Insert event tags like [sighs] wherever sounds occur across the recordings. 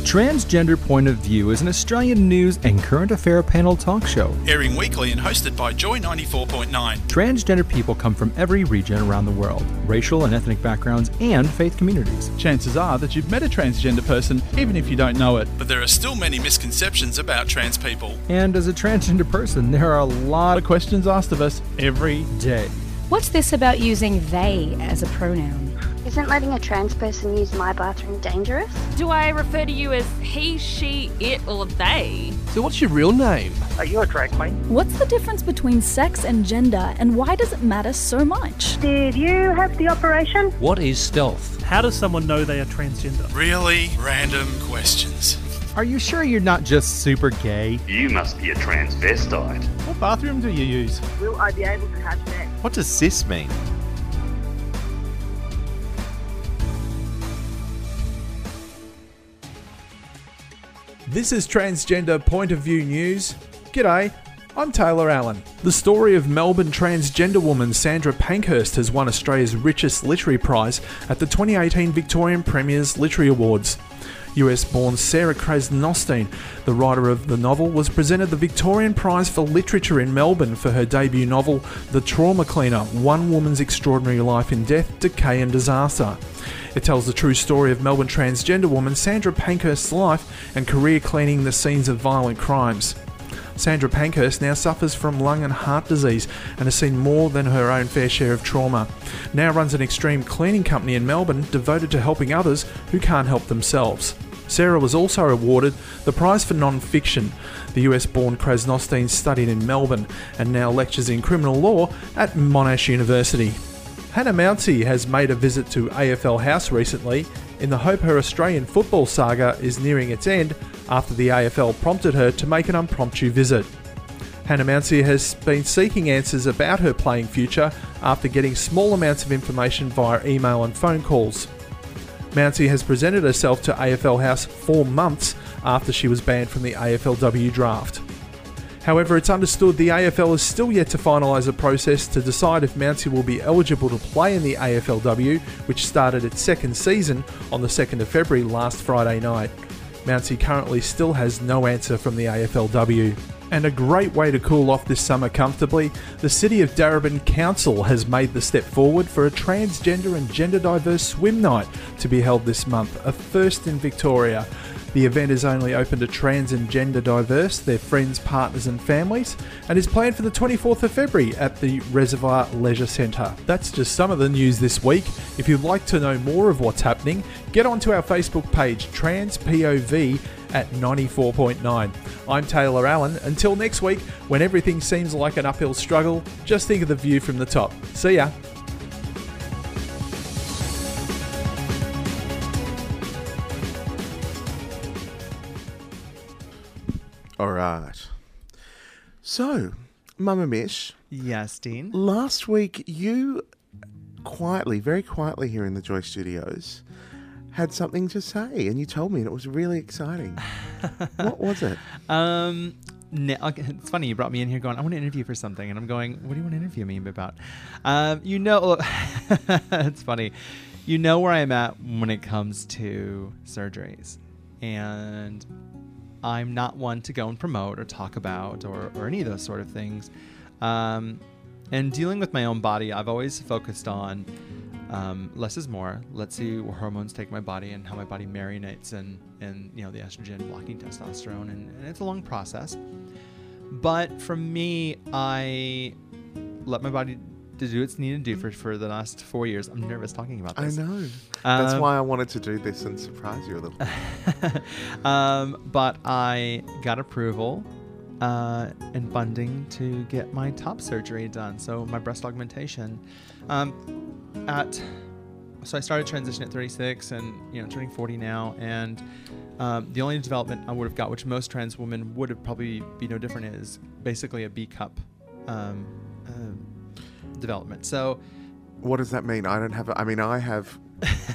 Transgender Point of View is an Australian news and current affair panel talk show. Airing weekly and hosted by Joy 94.9. Transgender people come from every region around the world, racial and ethnic backgrounds, and faith communities. Chances are that you've met a transgender person even if you don't know it. But there are still many misconceptions about trans people. And as a transgender person, there are a lot of questions asked of us every day. What's this about using they as a pronoun? Isn't letting a trans person use my bathroom dangerous? Do I refer to you as he, she, it, or they? So, what's your real name? Are you a drag queen? What's the difference between sex and gender, and why does it matter so much? Did you have the operation? What is stealth? How does someone know they are transgender? Really random questions. Are you sure you're not just super gay? You must be a transvestite. What bathroom do you use? Will I be able to have sex? What does cis mean? This is Transgender Point of View News. G'day, I'm Taylor Allen. The story of Melbourne transgender woman Sandra Pankhurst has won Australia's richest literary prize at the 2018 Victorian Premier's Literary Awards. US born Sarah Krasnostein, the writer of the novel, was presented the Victorian Prize for Literature in Melbourne for her debut novel, The Trauma Cleaner One Woman's Extraordinary Life in Death, Decay and Disaster. It tells the true story of Melbourne transgender woman Sandra Pankhurst's life and career cleaning the scenes of violent crimes. Sandra Pankhurst now suffers from lung and heart disease and has seen more than her own fair share of trauma. Now runs an extreme cleaning company in Melbourne devoted to helping others who can't help themselves. Sarah was also awarded the prize for non-fiction. The US born Krasnostein studied in Melbourne and now lectures in criminal law at Monash University. Hannah Mounsey has made a visit to AFL House recently in the hope her Australian football saga is nearing its end after the AFL prompted her to make an impromptu visit. Hannah Mounsey has been seeking answers about her playing future after getting small amounts of information via email and phone calls. Mounsey has presented herself to AFL House four months after she was banned from the AFLW draft. However, it's understood the AFL is still yet to finalise a process to decide if Mounsey will be eligible to play in the AFLW, which started its second season on the 2nd of February last Friday night. Mounsey currently still has no answer from the AFLW. And a great way to cool off this summer comfortably, the City of Darebin Council has made the step forward for a transgender and gender diverse swim night to be held this month, a first in Victoria. The event is only open to trans and gender diverse, their friends, partners, and families, and is planned for the 24th of February at the Reservoir Leisure Centre. That's just some of the news this week. If you'd like to know more of what's happening, get onto our Facebook page, TransPOV at 94.9. I'm Taylor Allen. Until next week, when everything seems like an uphill struggle, just think of the view from the top. See ya. All right. So, Mama Mish. Yes, Dean. Last week, you quietly, very quietly here in the Joy Studios, had something to say, and you told me, and it was really exciting. [laughs] what was it? Um, no, it's funny you brought me in here going, I want to interview for something, and I'm going, what do you want to interview me about? Um, you know, [laughs] it's funny. You know where I'm at when it comes to surgeries, and I'm not one to go and promote or talk about or, or any of those sort of things. Um, and dealing with my own body, I've always focused on um, less is more. Let's see where hormones take my body and how my body marinates and, and you know the estrogen blocking testosterone, and, and it's a long process. But for me, I let my body to do its needed to do for, for the last four years. I'm nervous talking about this. I know. That's um, why I wanted to do this and surprise you a little. [laughs] um, but I got approval uh, and funding to get my top surgery done. So my breast augmentation. Um, at so I started transition at 36 and you know turning 40 now and um, the only development I would have got, which most trans women would have probably be no different, is basically a B cup um, development. So, what does that mean? I don't have. I mean, I have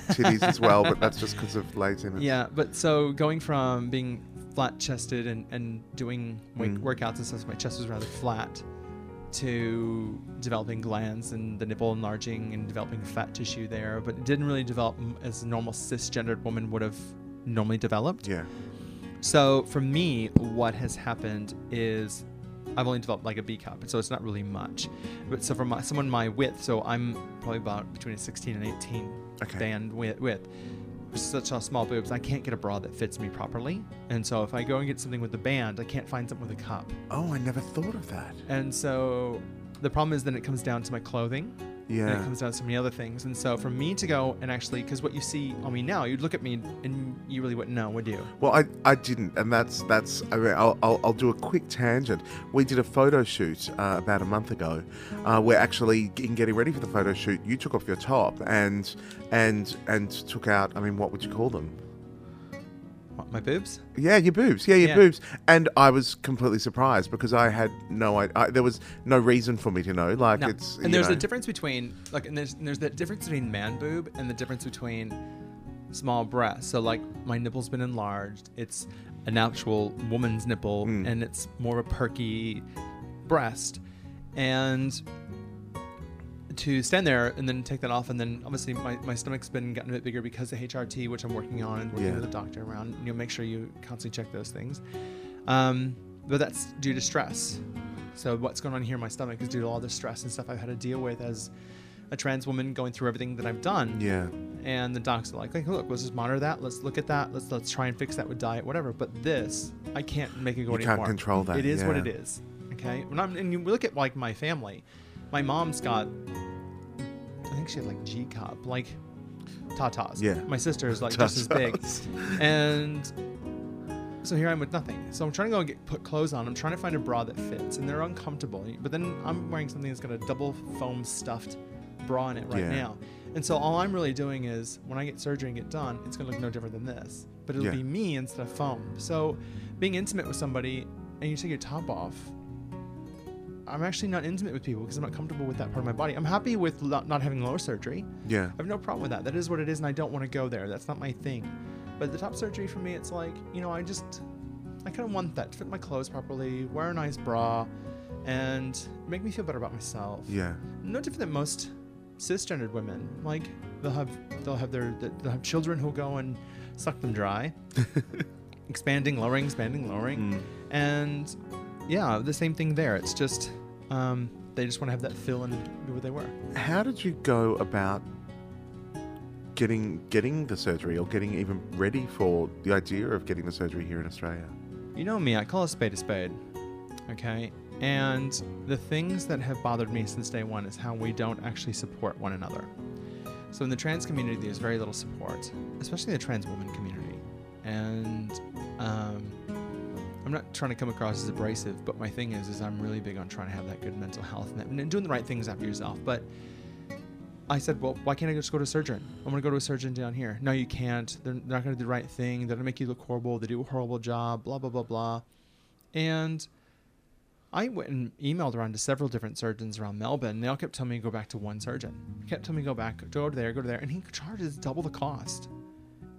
titties as well, but that's just because of laziness. Yeah, but so going from being flat chested and, and doing Mm. workouts and stuff, so my chest was rather flat, to developing glands and the nipple enlarging and developing fat tissue there, but it didn't really develop as a normal cisgendered woman would have normally developed. Yeah. So for me, what has happened is I've only developed like a B cup, and so it's not really much. But so for my, someone my width, so I'm probably about between a 16 and 18 Okay. band width. width. Such a small boobs, I can't get a bra that fits me properly, and so if I go and get something with the band, I can't find something with a cup. Oh, I never thought of that. And so the problem is then it comes down to my clothing. And Yeah. it comes down to so many other things. And so for me to go and actually, because what you see on me now, you'd look at me and you really wouldn't know, would you? Well, I, I didn't, and that's that's. I mean, I'll, I'll, I'll do a quick tangent. We did a photo shoot uh, about a month ago. Uh, where actually, in getting ready for the photo shoot, you took off your top and and and took out. I mean, what would you call them? What, my boobs? Yeah, your boobs. Yeah, your Yeah. boobs. And I was completely surprised because I had no idea. There was no reason for me to know. Like No. it's. and there's know. a difference between like and there's and there's the difference between man boob and the difference between small breasts. So like my nipple's been enlarged. It's an actual woman's nipple Mm. and it's more of a perky breast. And to stand there and then take that off and then obviously my, my stomach's been getting a bit bigger because of HRT, which I'm working on and working Yeah. with a doctor around. You know, make sure you constantly check those things. Um, but that's due to stress. So what's going on here in my stomach is due to all the stress and stuff I've had to deal with as a trans woman going through everything that I've done. Yeah. And the docs are like, like, look, let's just monitor that. Let's look at that. Let's let's try and fix that with diet, whatever. But this, I can't make it go You anymore. can't control that, It is what it is. Okay. When I'm, and you look at like my family, my mom's got, I think she had like G cup, like tatas. Yeah. My sister is like just as big, and so here I am with nothing. So I'm trying to go and get put clothes on. I'm trying to find a bra that fits, and they're uncomfortable. But then I'm wearing something that's got a double foam stuffed bra in it right Yeah. now. And so all I'm really doing is when I get surgery and get done, it's gonna look no different than this. But it'll Yeah. be me instead of foam. So being intimate with somebody and you take your top off, I'm actually not intimate with people because I'm not comfortable with that part of my body. I'm happy with lo- not having lower surgery. Yeah. I have no problem with that. That is what it is, and I don't want to go there. That's not my thing. But the top surgery for me, it's like, you know, I just, I kind of want that to fit my clothes properly, wear a nice bra, and make me feel better about myself. Yeah. No different than most cisgendered women. Like they'll have they'll have their they'll have children who'll go and suck them dry, [laughs] expanding, lowering, expanding, lowering, Mm. and yeah, the same thing there. It's just um, they just want to have that fill and be what they were. How did you go about getting getting the surgery or getting even ready for the idea of getting the surgery here in Australia? You know me, I call a spade a spade. Okay? And the things that have bothered me since day one is how we don't actually support one another. So in the trans community, there's very little support, especially the trans woman community. And um, I'm not trying to come across as abrasive, but my thing is, is I'm really big on trying to have that good mental health and, that, and doing the right things after yourself. But I said, well, why can't I just go to a surgeon? I'm going to go to a surgeon down here. No, you can't. They're not going to do the right thing. They're going to make you look horrible. They do a horrible job, blah, blah, blah, blah. And I went and emailed around to several different surgeons around Melbourne. They all kept telling me to go back to one surgeon. Kept telling me to go back, go to there, go to there. And he charges double the cost.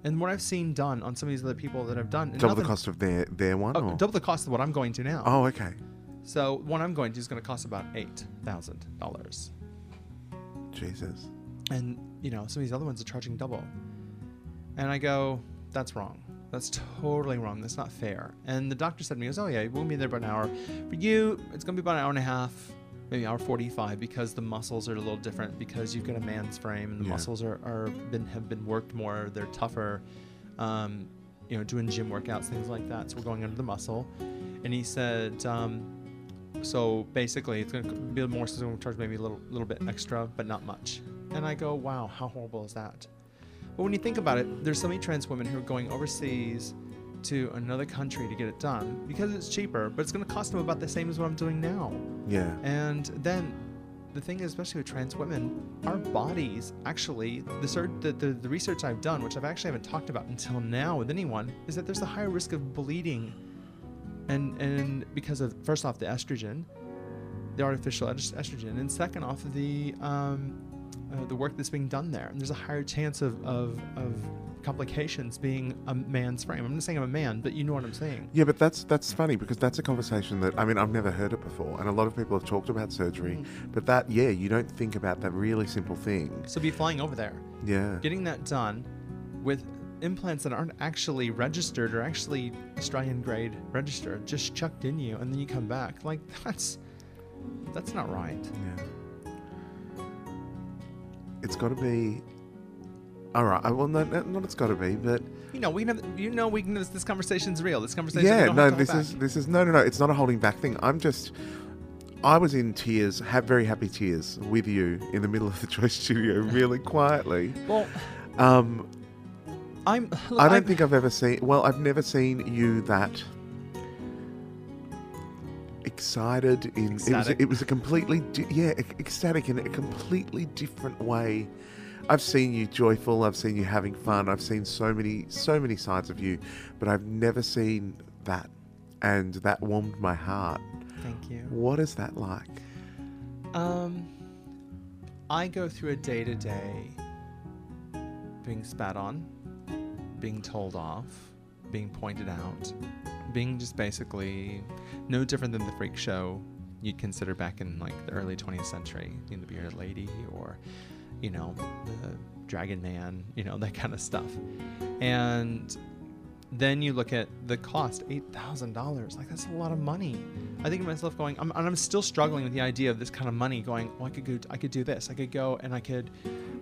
And what I've seen done on some of these other people that I've done. Double the cost of their their one? Oh, or? double the cost of what I'm going to now. Oh, okay. So one I'm going to is going to cost about eight thousand dollars. Jesus. And you know, some of these other ones are charging double. And I go, that's wrong. That's totally wrong. That's not fair. And the doctor said to me, he goes, Oh yeah, we'll be there about an hour. For you, it's gonna be about an hour and a half, maybe hour forty five because the muscles are a little different because you've got a man's frame and the Yeah. muscles are, are been have been worked more, they're tougher. Um, you know, doing gym workouts, things like that. So we're going under the muscle. And he said, um, so basically, it's going to be more. So going to charge maybe a little, little bit extra, but not much. And I go, wow, how horrible is that? But when you think about it, there's so many trans women who are going overseas to another country to get it done because it's cheaper, but it's going to cost them about the same as what I'm doing now. Yeah. And then the thing is, especially with trans women, our bodies actually, the, the, the, the research I've done, which I've actually haven't talked about until now with anyone, is that there's a higher risk of bleeding. And, and because of, first off, the estrogen, the artificial est- estrogen, and second off, the, um, uh, the work that's being done there, and there's a higher chance of, of of complications being a man's frame. I'm not saying I'm a man, but you know what I'm saying. Yeah, but that's that's funny because that's a conversation that I mean I've never heard it before, and a lot of people have talked about surgery, Mm. but that yeah, you don't think about that really simple thing. So be flying over there, Yeah. getting that done with implants that aren't actually registered or actually Australian grade registered, just chucked in you, and then you come back. Like [laughs] that's that's not right. Yeah. It's got to be. All right. I- Well, no, no, not it's got to be, but You know, we can have, you know we can this, this conversation's real. This conversation yeah, no, this is back. this is no, no, no. It's not a holding back thing. I'm just. I was in tears, very happy tears with you in the middle of the [laughs] Joy Studio, really quietly. Well, Um, I'm I don't I'm- think I've ever seen. Well, I've never seen you that excited. In it was, it was a completely di- yeah ecstatic in a completely different way. I've seen you joyful. I've seen you having fun. I've seen so many so many sides of you, but I've never seen that, and that warmed my heart. Thank you. What is that like? Um, I go through a day to day being spat on, being told off, being pointed out, being just basically no different than the freak show you'd consider back in like the early 20th century, you know, the bearded lady or, you know, the dragon man, you know, [laughs] that kind of stuff. And then you look at the cost $8,000. Like, that's a lot of money. I think to myself, going, I'm, and I'm still struggling with the idea of this kind of money going, well, I could go, I could do this. I could go and I could,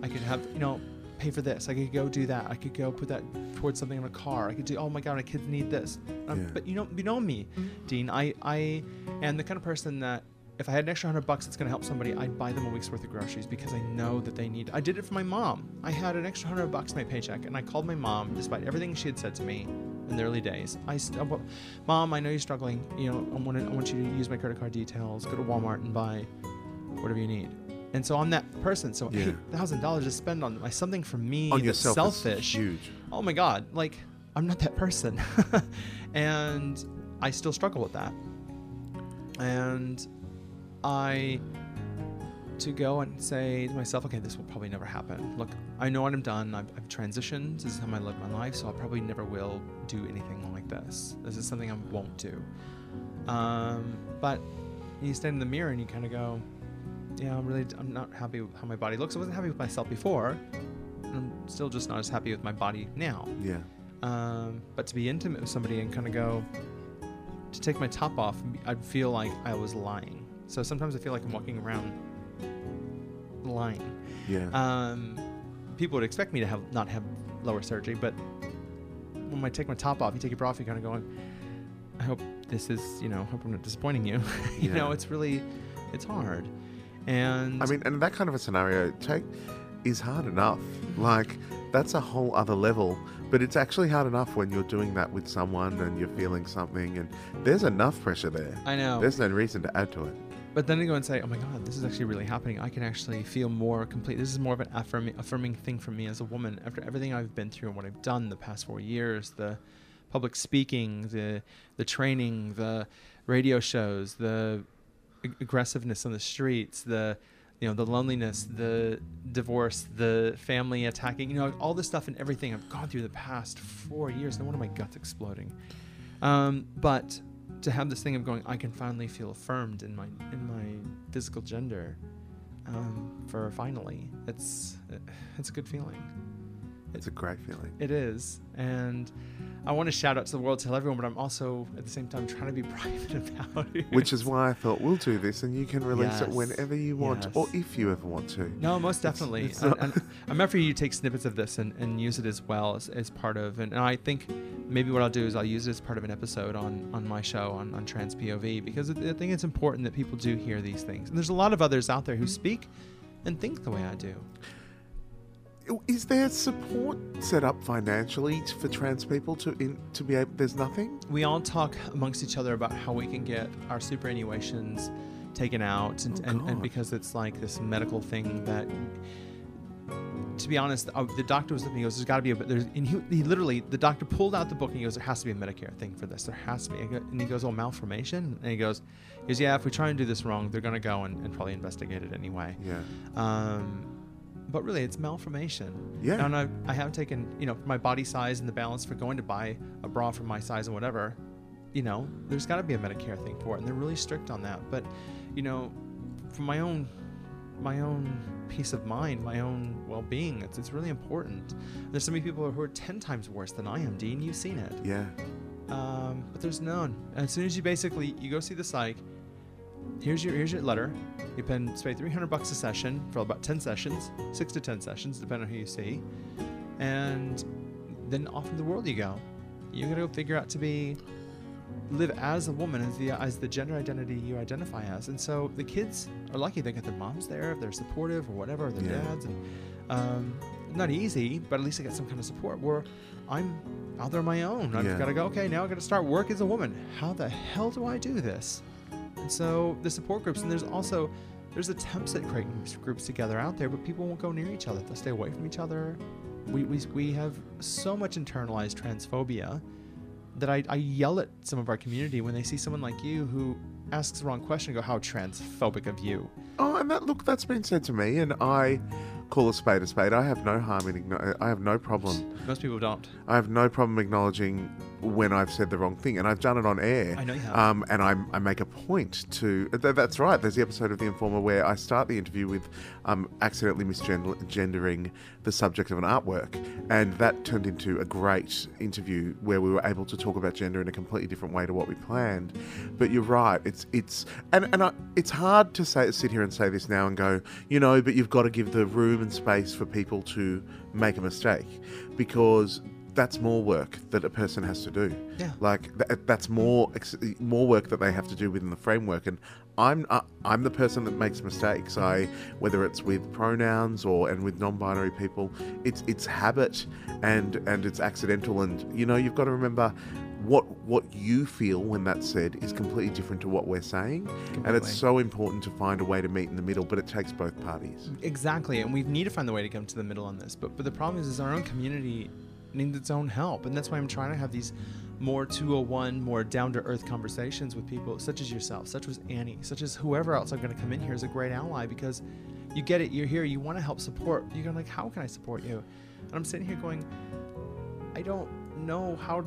I could have, you know, pay for this. I could go do that. I could go put that towards something in a car. I could do, oh my God, my kids need this. Um, Yeah. But you know, you know me, Dean. I, I am the kind of person that if I had an extra hundred bucks that's going to help somebody, I'd buy them a week's worth of groceries because I know that they need. I did it for my mom. I had an extra hundred bucks in my paycheck, and I called my mom, despite everything she had said to me in the early days. I, st- uh, mom, I know you're struggling. You know, I want I want you to use my credit card details. Go to Walmart and buy whatever you need. And so I'm that person. So Yeah. eight thousand dollars to spend on something for me On that's yourself is selfish. huge. Oh my god, like I'm not that person. [laughs] and I still struggle with that. And I to go and say to myself, okay, this will probably never happen. Look, I know what I'm done. I've, I've transitioned. This is how I live my life, so I probably never will do anything like this. This is something I won't do. Um, but you stand in the mirror and you kind of go, yeah, I'm really, I'm not happy with how my body looks. I wasn't happy with myself before. I'm still just not as happy with my body now. Yeah. Um, but to be intimate with somebody and kind of go, to take my top off, I'd feel like I was lying. So sometimes I feel like I'm walking around lying. Yeah. Um, people would expect me to have not have lower surgery, but when I take my top off, you take your bra off, you're kind of going, I hope this is, you know, hope I'm not disappointing you. [laughs] you know, it's really, it's hard. And I mean, and that kind of a scenario take is hard enough. Like that's a whole other level. But it's actually hard enough when you're doing that with someone and you're feeling something, and there's enough pressure there. I know. There's no reason to add to it. But then to go and say, "Oh my God, this is actually really happening. I can actually feel more complete. This is more of an affirming, affirming thing for me as a woman after everything I've been through and what I've done the past four years. The public speaking, the the training, the radio shows, the aggressiveness on the streets, the you know the loneliness, the divorce, the family attacking. You know all this stuff and everything I've gone through the past four years. No wonder my gut's exploding. Um, but to have this thing of going, I can finally feel affirmed in my in my physical gender. Um, for finally, it's it's a good feeling. It's a great feeling. It is, and I want to shout out to the world, tell everyone, but I'm also at the same time trying to be [laughs] private about it. Which is why I thought we'll do this, and you can release it whenever you want, Yes. or if you ever want to. No, most definitely. it's and, not- and [laughs] I'm after you take snippets of this and, and use it as well as, as part of, and, and I think maybe what I'll do is I'll use it as part of an episode on, on my show on, on Trans POV because I I think it's important that people do hear these things. And there's a lot of others out there who mm-hmm. speak and think the way I do. Is there support set up financially for trans people to in, to be able? There's nothing. We all talk amongst each other about how we can get our superannuations taken out, and, Oh, and, and because it's like this medical thing that to be honest, uh, the doctor was looking. He goes, "There's got to be a." There's, and he, he literally, the doctor pulled out the book and he goes, "There has to be a Medicare thing for this. There has to be." And he goes, "Oh, malformation." And he goes, "He goes, yeah. If we try and do this wrong, they're gonna go and, and probably investigate it anyway." Yeah. Um, but really it's malformation. Yeah. And I, I have taken, you know, my body size and the balance for going to buy a bra for my size and whatever. You know, there's got to be a Medicare thing for it, and they're really strict on that. But, you know, for my own, my own peace of mind, my own well-being, it's it's really important. There's so many people who are ten times worse than I am, Dean. You've seen it. Yeah. Um, but there's none. As soon as you basically you go see the psych, here's your here's your letter. You pay pay 300 bucks a session for about 10 sessions, six to 10 sessions, depending on who you see, and then off into the world you go. You gotta go figure out to be live as a woman, as the as the gender identity you identify as. And so the kids are lucky they got their moms there if they're supportive or whatever, or their Yeah. dads. And um, not easy, but at least I got some kind of support. Where I'm out there on my own. I've Yeah. got to go. Okay, now I got to start work as a woman. How the hell do I do this? And so the support groups, and there's also there's attempts at creating groups together out there, but people won't go near each other. They'll stay away from each other. We, we, we have so much internalized transphobia that I, I yell at some of our community when they see someone like you who asks the wrong question and go, How transphobic of you. Oh, and that look, that's been said to me, and I call a spade a spade. I have no harm in. Igno- I have no problem. Most people don't. I have no problem acknowledging when I've said the wrong thing, and I've done it on air. I know you have. Um, and I, I make a point to. Th- that's right. There's the episode of The Informer where I start the interview with um, accidentally misgendering the subject of an artwork, and that turned into a great interview where we were able to talk about gender in a completely different way to what we planned. But you're right. It's it's and and I, it's hard to say sit here and say this now and go, you know, but you've got to give the room and space for people to make a mistake because that's more work that a person has to do. Yeah. Like th- that's more ex- more work that they have to do within the framework. And I'm uh, I'm the person that makes mistakes. I whether it's with pronouns or and with non-binary people, it's it's habit and and it's accidental. And you know you've got to remember. What what you feel when that's said is completely different to what we're saying, and it's so important to find a way to meet in the middle. But it takes both parties. Exactly, and we need to find the way to come to the middle on this. But but the problem is, is our own community needs its own help, and that's why I'm trying to have these more 201, more down to earth conversations with people such as yourself, such as Annie, such as whoever else I'm going to come in here as a great ally because you get it, you're here, you want to help support. You're going like, how can I support you? And I'm sitting here going, I don't know how.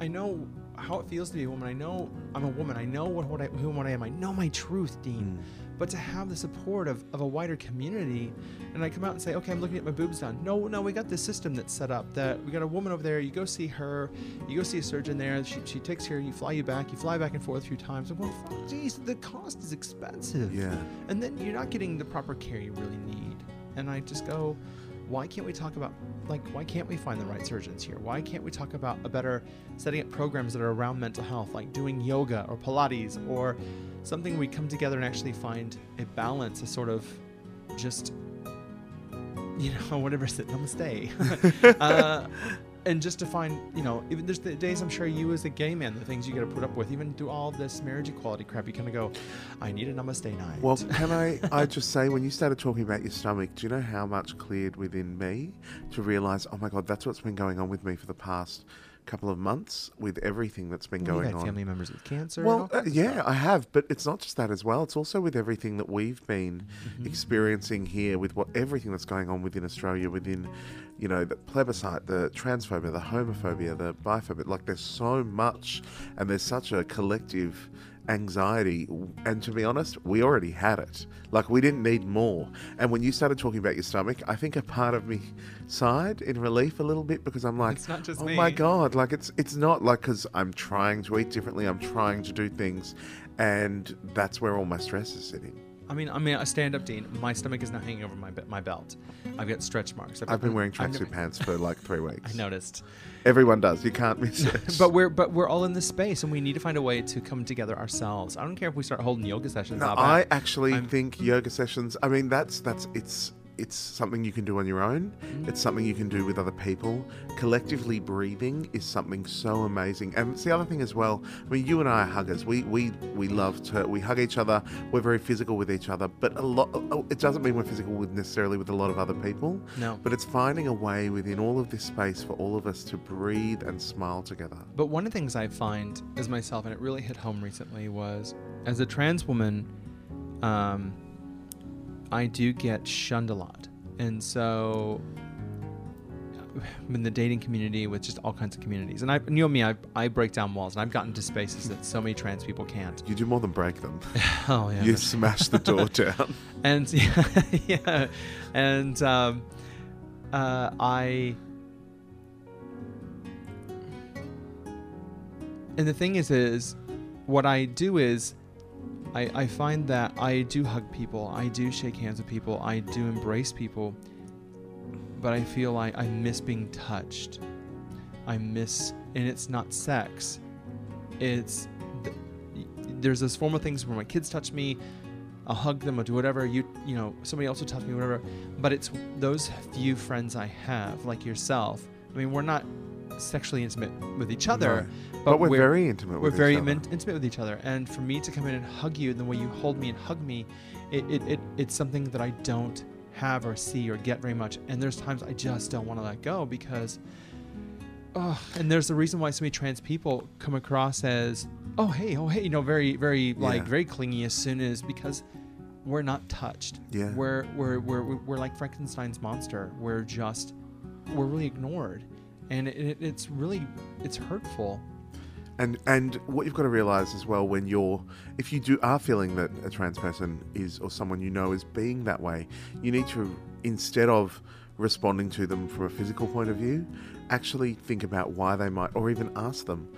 I know how it feels to be a woman. I know I'm a woman. I know what, what I, who what I am. I know my truth, Dean. Mm. But to have the support of, of a wider community, and I come out and say, okay, I'm looking at my boobs done. No, no, we got this system that's set up that we got a woman over there. You go see her. You go see a surgeon there. She, she takes care. You fly you back. You fly back and forth a few times. I'm going, geez, the cost is expensive. Yeah. And then you're not getting the proper care you really need. And I just go, why can't we talk about like why can't we find the right surgeons here why can't we talk about a better setting up programs that are around mental health like doing yoga or pilates or something we come together and actually find a balance a sort of just you know [laughs] whatever is it namaste. [laughs] Uh, and just to find you know even there's the days i'm sure you as a gay man the things you got to put up with even through all this marriage equality crap you kind of go i need a namaste night. Well, [laughs] can I, I just say, when you started talking about your stomach, do you know how much cleared within me to realize, oh my God, that's what's been going on with me for the past couple of months with everything that's been going had on? family members with cancer Well, uh, yeah. I have, but it's not just that as well. It's also with everything that we've been Mm-hmm. experiencing here, with what everything that's going on within Australia, within, you know, the plebiscite, the transphobia, the homophobia, the biphobia. Like, there's so much, and there's such a collective anxiety. And to be honest, we already had it. Like, we didn't need more. And when you started talking about your stomach, I think a part of me sighed in relief a little bit because I'm like, It's not just oh me." my god, like it's it's not like because I'm trying to eat differently. I'm trying to do things, and that's where all my stress is sitting. I mean, I mean, I stand up, Dean. My stomach is now hanging over my my belt. I've got stretch marks. I've been wearing I've tracksuit pants for like three [laughs] weeks. I noticed. Everyone does. You can't miss it. [laughs] But we're but we're all in this space, and we need to find a way to come together ourselves. I don't care if we start holding yoga sessions. No, I actually I'm- think yoga sessions. I mean, that's that's it's it's something you can do on your own. It's something you can do with other people. Collectively breathing is something so amazing. And it's the other thing as well. I mean, you and I are huggers. We we we love to we hug each other. We're very physical with each other. But a lot. oh, It doesn't mean we're physical with necessarily with a lot of other people. No. But it's finding a way within all of this space for all of us to breathe and smile together. But one of the things I find as myself, and it really hit home recently, was as a trans woman, um, I do get shunned a lot. and so [sighs] in the dating community with just all kinds of communities. And I, you know me, I, I break down walls, and I've gotten to spaces that so many trans people can't. You do more than break them. [laughs] oh yeah, you smash the door [laughs] down. And yeah, [laughs] yeah. and um, uh, I. And the thing is, is what I do is I, I find that I do hug people, I do shake hands with people, I do embrace people, but I feel like I miss being touched. I miss, and it's not sex. It's there's this form of things where my kids touch me, I'll hug them I'll do whatever. You you know somebody else will touch me, whatever. But it's those few friends I have, like yourself. I mean, we're not sexually intimate with each other, no. but, but, we're, we're very intimate. We're with very each other. intimate with each other, and for me to come in and hug you, and the way you hold me and hug me, it, it, it it's something that I don't have or see or get very much. And there's times I just don't want to let go because, oh, and there's a reason why so many trans people come across as, oh hey, oh hey, you know, very very like Yeah. very clingy as soon as because we're not touched. Yeah. We're we're we're we're like Frankenstein's monster. We're just we're really ignored, and it, it, it's really it's hurtful. And and what you've got to realize as well when you're if you do are feeling that a trans person is or someone you know is being that way, you need to instead of responding to them from a physical point of view, actually think about why they might or even ask them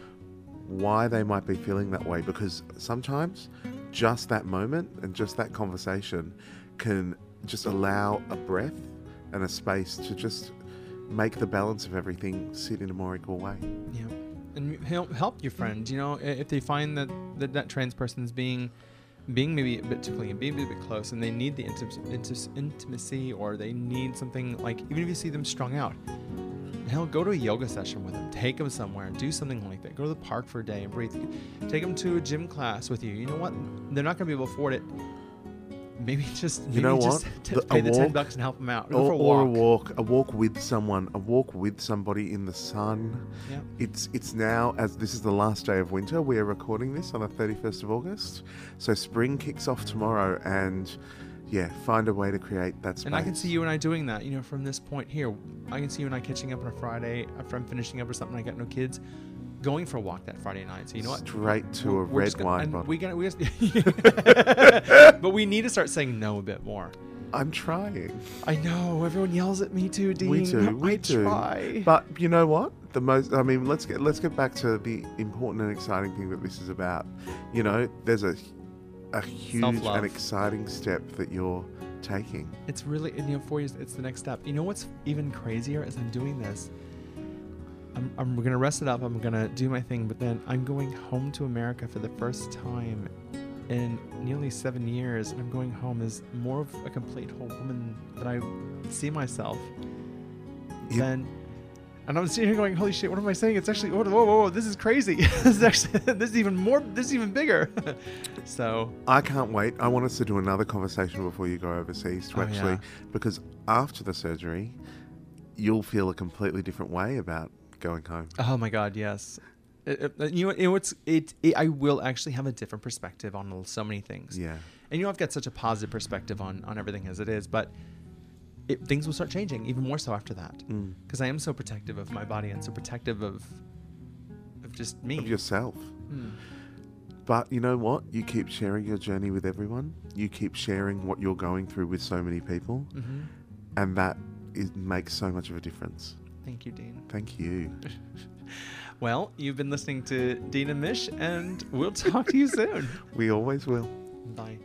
why they might be feeling that way because sometimes just that moment and just that conversation can just allow a breath and a space to just make the balance of everything sit in a more equal way. Yeah, and help help your friend. You know, if they find that that, that trans person's being being maybe a bit too clingy, being a bit close, and they need the intim- intis- intimacy, or they need something like even if you see them strung out, hell, go to a yoga session with them, take them somewhere, do something like that. Go to the park for a day and breathe. Take them to a gym class with you. You know what? They're not going to be able to afford it. Maybe [laughs] just maybe You know just what? t- pay the ten bucks and help them out. Go Or, a or a walk. a walk with someone, a walk with somebody in the sun. Yeah. It's it's now as this is the last day of winter. We are recording this on the thirty first of August, so spring kicks off tomorrow, and yeah, find a way to create that space. And I can see you and I doing that, you know, from this point here. I can see you and I catching up on a Friday after I'm finishing up or something. I got no kids, going for a walk that Friday night. So you know what? Straight to We're- a we're red gonna- wine bottle. We got we [laughs] [laughs] but we need to start saying no a bit more. I'm trying. I know everyone yells at me too, Dean. We do, we I do. try. But you know what? The most I mean, let's get let's get back to the important and exciting thing that this is about. You know, there's a a huge Self-love. and exciting step that you're taking. It's really, you know, four years, it's the next step. You know what's even crazier as I'm doing this? I'm, I'm going to rest it up. I'm going to do my thing, but then I'm going home to America for the first time in nearly seven years. And I'm going home as more of a complete whole woman that I see myself than. And I'm sitting here going, "Holy shit! What am I saying? It's actually whoa, whoa, whoa! This is crazy. [laughs] this is actually [laughs] this is even more. This is even bigger." [laughs] so I can't wait. I want us to do another conversation before you go overseas to Oh, actually yeah. because after the surgery, you'll feel a completely different way about going home. Oh my God, yes. It- it- you know, you know it's it, it. I will actually have a different perspective on so many things. Yeah. And you know, I've got such a positive perspective on on everything as it is, but it, things will start changing even more so after that. Mm. Because I am so protective of my body and so protective of of just me. Of yourself. Mm. But you know what? You keep sharing your journey with everyone. You keep sharing what you're going through with so many people, Mhm. and that is, makes so much of a difference. Thank you, Dean. Thank you. [laughs] Well, you've been listening to Dean and Mish, and we'll talk to you soon. [laughs] We always will. Bye.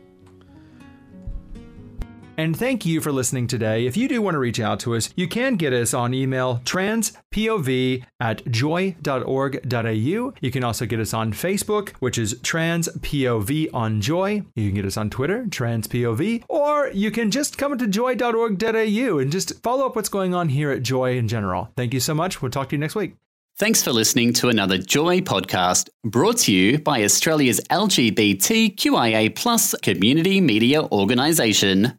And thank you for listening today. If you do want to reach out to us, you can get us on email transpov at joy.org.au. You can also get us on Facebook, which is transpov on joy. You can get us on Twitter, transpov, or you can just come to joy.org.au and just follow up what's going on here at Joy in general. Thank you so much. We'll talk to you next week. Thanks for listening to another Joy podcast brought to you by Australia's LGBTQIA plus community media organisation,